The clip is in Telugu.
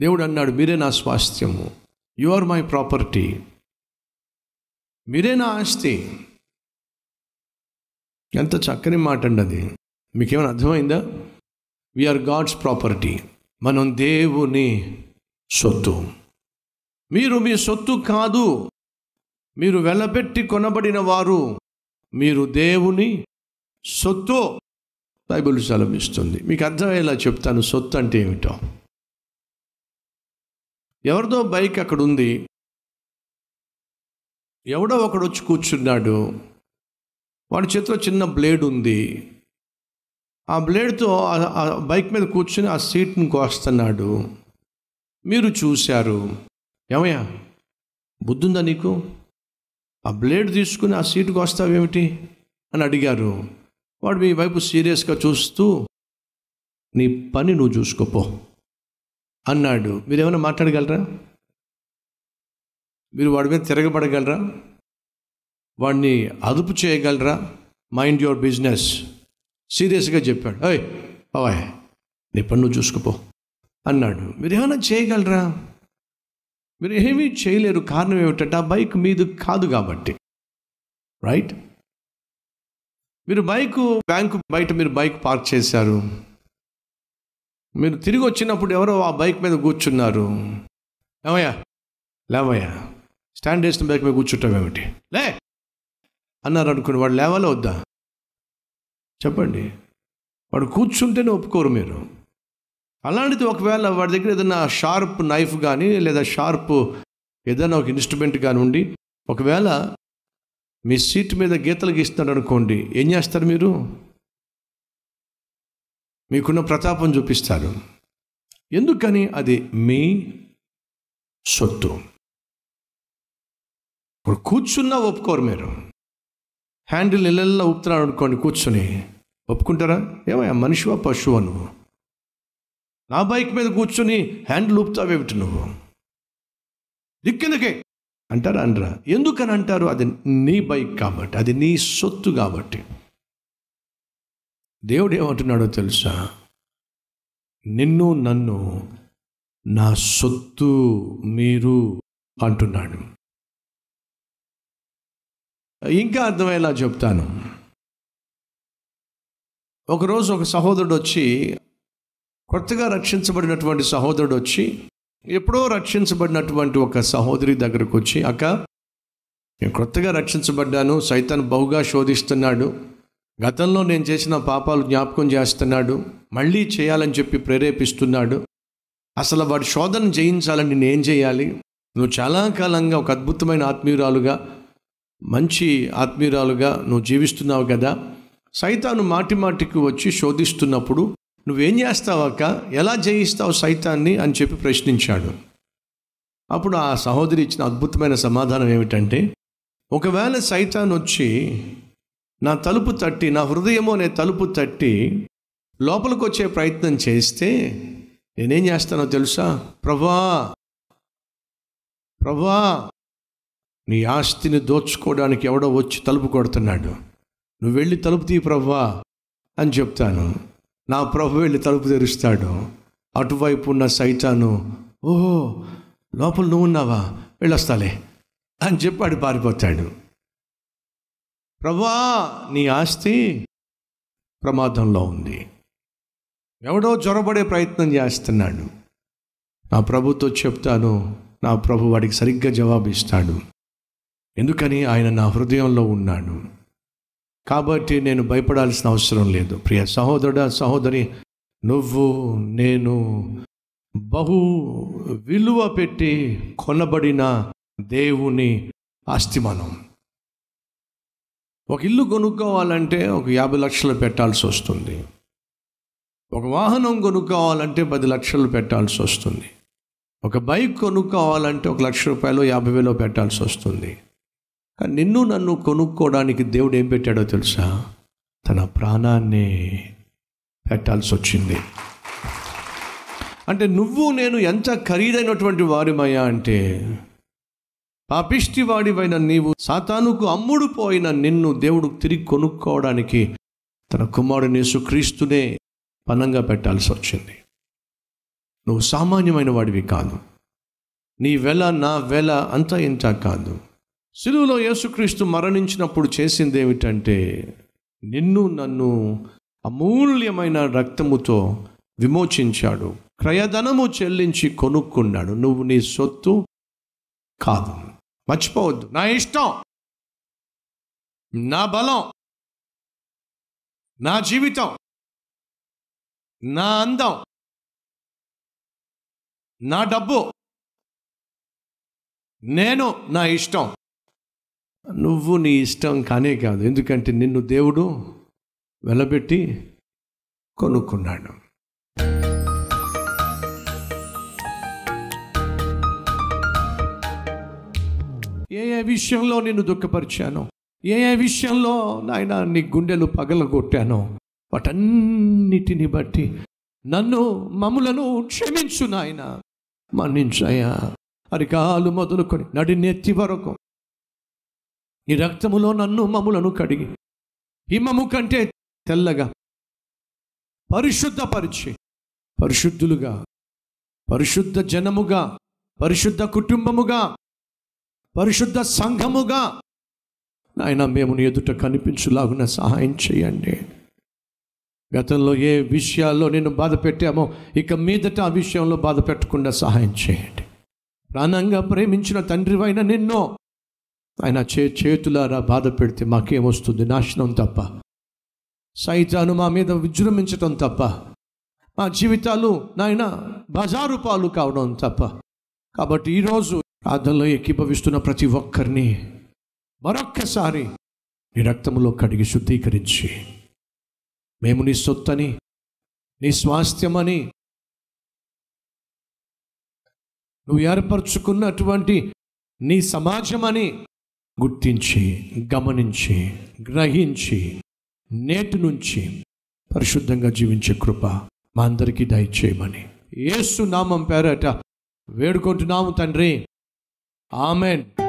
దేవుడు అన్నాడు మీరే నా స్వాస్థ్యము. యు ఆర్ మై ప్రాపర్టీ మీరే నా ఆస్తి. ఎంత చక్కని మాట అండి అది. మీకేమైనా అర్థమైందా? వీఆర్ గాడ్స్ ప్రాపర్టీ మనం దేవుని సొత్తు. మీరు మీ సొత్తు కాదు. మీరు వెళ్ళబెట్టి కొనబడిన వారు మీరు దేవుని సొత్తు. బైబిల్ సెలవిస్తుంది. మీకు అర్థమయ్యేలా చెప్తాను సొత్తు అంటే ఏమిటో. ఎవరిదో బైక్ అక్కడ ఉంది ఎవడో ఒకడు వచ్చి కూర్చున్నాడు. వాడి చేతిలో చిన్న బ్లేడ్ ఉంది. ఆ బ్లేడ్తో ఆ- బైక్ మీద కూర్చుని ఆ సీట్ని కోస్తున్నాడు. మీరు చూశారు. ఏమయ్యా బుద్ధుందా నీకు? ఆ బ్లేడ్ తీసుకుని ఆ సీటు వస్తావేమిటి అని అడిగారు. వాడు మీ వైపు సీరియస్గా చూస్తూ నీ పని నువ్వు చూసుకోపో. అన్నాడు. మీరు ఏమైనా మాట్లాడగలరా? మీరు వాడి మీద తిరగబడగలరా? వాడిని అదుపు చేయగలరా? Mind your business. సీరియస్గా చెప్పాడు. ఓయ్ పవాయ్ నీ పన్ను నువ్వు చూసుకోపో అన్నాడు. మీరు ఏమైనా చేయగలరా? మీరు ఏమీ చేయలేరు. కారణం ఏమిటంటే ఆ బైక్ మీది కాదు కాబట్టి. రైట్? మీరు బైక్ బ్యాంకు బయట మీరు బైక్ పార్క్ చేశారు. మీరు తిరిగి వచ్చినప్పుడు ఎవరో ఆ బైక్ మీద కూర్చున్నారు. ఏమయ్యా లేవయ్యా స్టాండ్ చేసిన బైక్ మీద కూర్చుంటాం ఏమిటి? లే! అన్నారు అనుకుని వాడు లేవాలో వద్దా? చెప్పండి. వాడు కూర్చుంటేనే ఒప్పుకోరు మీరు. అలాంటిది ఒకవేళ వాడి దగ్గర ఏదైనా షార్ప్ నైఫ్ కానీ లేదా షార్ప్ ఏదైనా ఒక ఇన్స్ట్రుమెంట్ కానీ ఉండి ఒకవేళ మీ సీట్ మీద గీతలు గీస్తున్నాడు అనుకోండి ఏం చేస్తారు మీరు? మీకున్న ప్రతాపం చూపిస్తారు. ఎందుకని అది మీ సొత్తు? ఇప్పుడు కూర్చున్నా ఒప్పుకోరు మీరు. హ్యాండిల్ ఇళ్ళల్లో ఊపుతున్నాడు అనుకోండి కూర్చొని. ఒప్పుకుంటారా? ఏమయ్యా మనిషివా పశువా నువ్వు? నా బైక్ మీద కూర్చొని హ్యాండిల్ ఊపుతావేమిటి నువ్వు? దిక్కెందుకే? అంటారా అనరా ఎందుకని అంటారు? అది నీ బైక్ కాబట్టి అది నీ సొత్తు కాబట్టి. దేవుడు ఏమంటున్నాడో తెలుసా? నిన్ను నన్ను నా సొత్తు మీరు అంటున్నాడు. ఇంకా అర్థమయ్యేలా చెప్తాను. ఒకరోజు ఒక సహోదరుడు వచ్చి కొత్తగా రక్షించబడినటువంటి సహోదరుడు వచ్చి ఎప్పుడో రక్షించబడినటువంటి ఒక సహోదరి దగ్గరకు వచ్చి అక్క నేను కొత్తగా రక్షించబడ్డాను సైతాన్ బహుగా శోధిస్తున్నాడు గతంలో నేను చేసిన పాపాలు జ్ఞాపకం చేస్తున్నాడు. మళ్ళీ చేయాలని చెప్పి ప్రేరేపిస్తున్నాడు. అసలు వాడి శోధన జయించాలని నేను ఏం చేయాలి? నువ్వు చాలా కాలంగా ఒక అద్భుతమైన ఆత్మీయురాలుగా మంచి ఆత్మీయురాలుగా నువ్వు జీవిస్తున్నావు కదా. సైతాను మాటి మాటికి వచ్చి శోధిస్తున్నప్పుడు నువ్వేం చేస్తావు ఎలా జయిస్తావు సైతాన్ని? అని చెప్పి ప్రశ్నించాడు. అప్పుడు ఆ సహోదరి ఇచ్చిన అద్భుతమైన సమాధానం ఏమిటంటే ఒకవేళ సైతాన్ వచ్చి నా తలుపు తట్టి నా హృదయము అనే తలుపు తట్టి లోపలికి వచ్చే ప్రయత్నం చేస్తే నేనేం చేస్తానో తెలుసా? ప్రభా ప్రభా నీ ఆస్తిని దోచుకోవడానికి ఎవడో వచ్చి తలుపు కొడుతున్నాడు. నువ్వు వెళ్ళి తలుపు తీ ప్రభా అని చెప్తాను. నా ప్రభు వెళ్ళి తలుపు తెరుస్తాడు. అటువైపు ఉన్న సైతాను ఓహో లోపల నువ్వు ఉన్నావా? వెళ్ళొస్తాలే అని చెప్పాడు పారిపోతాడు. ప్రభా నీ ఆస్తి ప్రమాదంలో ఉంది. ఎవడో జ్వరబడే ప్రయత్నం చేస్తున్నాడు. నా ప్రభుతో చెప్తాను నా ప్రభు వాడికి సరిగ్గా జవాబిస్తాడు. ఎందుకని ఆయన నా హృదయంలో ఉన్నాడు. కాబట్టి నేను భయపడాల్సిన అవసరం లేదు. ప్రియ సహోదరుడ సహోదరి నువ్వు నేను బహు విలువ పెట్టి కొనబడిన దేవుని ఆస్తి మనం ఒక ఇల్లు కొనుక్కోవాలంటే ఒక యాభై లక్షలు పెట్టాల్సి వస్తుంది. ఒక వాహనం కొనుక్కోవాలంటే పది లక్షలు పెట్టాల్సి వస్తుంది. ఒక బైక్ కొనుక్కోవాలంటే ఒక లక్ష రూపాయలు యాభై వేలు పెట్టాల్సి వస్తుంది. కానీ నిన్ను నన్ను కొనుక్కోవడానికి దేవుడు ఏం పెట్టాడో తెలుసా? తన ప్రాణాన్ని పెట్టాల్సి వచ్చింది. అంటే నువ్వు నేను ఎంత ఖరీదైనటువంటి వారిమయ్యా అంటే పాపిష్టివాడివైన నీవు సాతానుకు అమ్ముడు పోయిన నిన్ను దేవుడు తిరిగి కొనుక్కోవడానికి తన కుమారుని యేసుక్రీస్తునే పనంగా పెట్టాల్సి వచ్చింది. నువ్వు సామాన్యమైన వాడివి కాదు. నీ వెల నా వెల అంతా ఇంత కాదు. సిలువలో యేసుక్రీస్తు మరణించినప్పుడు చేసింది ఏమిటంటే నిన్ను నన్ను అమూల్యమైన రక్తముతో విమోచించాడు. క్రయధనము చెల్లించి కొనుక్కున్నాడు. నువ్వు నీ సొత్తు కాదు. మర్చిపోవద్దు. నా ఇష్టం. నా బలం. నా జీవితం. నా అందం. నా డబ్బు. నేను నా ఇష్టం. నువ్వు నీ ఇష్టం కానే కాదు. ఎందుకంటే నిన్ను దేవుడు వెలబెట్టి కొనుక్కున్నాడు. విషయంలో నిన్ను దుఃఖపరిచాను? ఏ ఏ విషయంలో? నాయన నీ గుండెలు పగలగొట్టానో. వాటన్నిటిని బట్టి నన్ను మమ్ములను క్షమించు నాయన. మన్నించాయా అరికాలు మొదలుకొని నడినెత్తి వరకు. నీ రక్తములో నన్ను మమ్ములను కడిగి హిమము కంటే తెల్లగా పరిశుద్ధపరిచి పరిశుద్ధులుగా పరిశుద్ధ జనముగా పరిశుద్ధ కుటుంబముగా పరిశుద్ధ సంఘముగా. నాయన మేము నీ ఎదుట కనిపించులాగున సహాయం చేయండి. గతంలో ఏ విషయాల్లో నేను బాధ పెట్టామో ఇక మీదట ఆ విషయంలో బాధ పెట్టకుండా సహాయం చేయండి. ప్రాణంగా ప్రేమించిన తండ్రివైన నిన్నో. ఆయన చే చేతులారా బాధ పెడితే మాకేమొస్తుంది నాశనం తప్ప. సైతాను మా మీద విజృంభించటం తప్ప. మా జీవితాలు నాయన బజారు పాలు కావడం తప్ప. కాబట్టి ఈరోజు ప్రార్థనలో ఏకీభవిస్తున్న ప్రతి ఒక్కరిని మరొక్కసారి నీ రక్తములో కడిగి శుద్ధీకరించి మేము నీ సొత్తని నీ స్వాస్థ్యమని నువ్వు ఏర్పరచుకున్నటువంటి నీ సమాజమని గుర్తించి గమనించి గ్రహించి నేటి నుంచి పరిశుద్ధంగా జీవించే కృప మా అందరికీ దయచేయమని. ఏసు నామం పేరట వేడుకుంటున్నాము తండ్రి. Amen.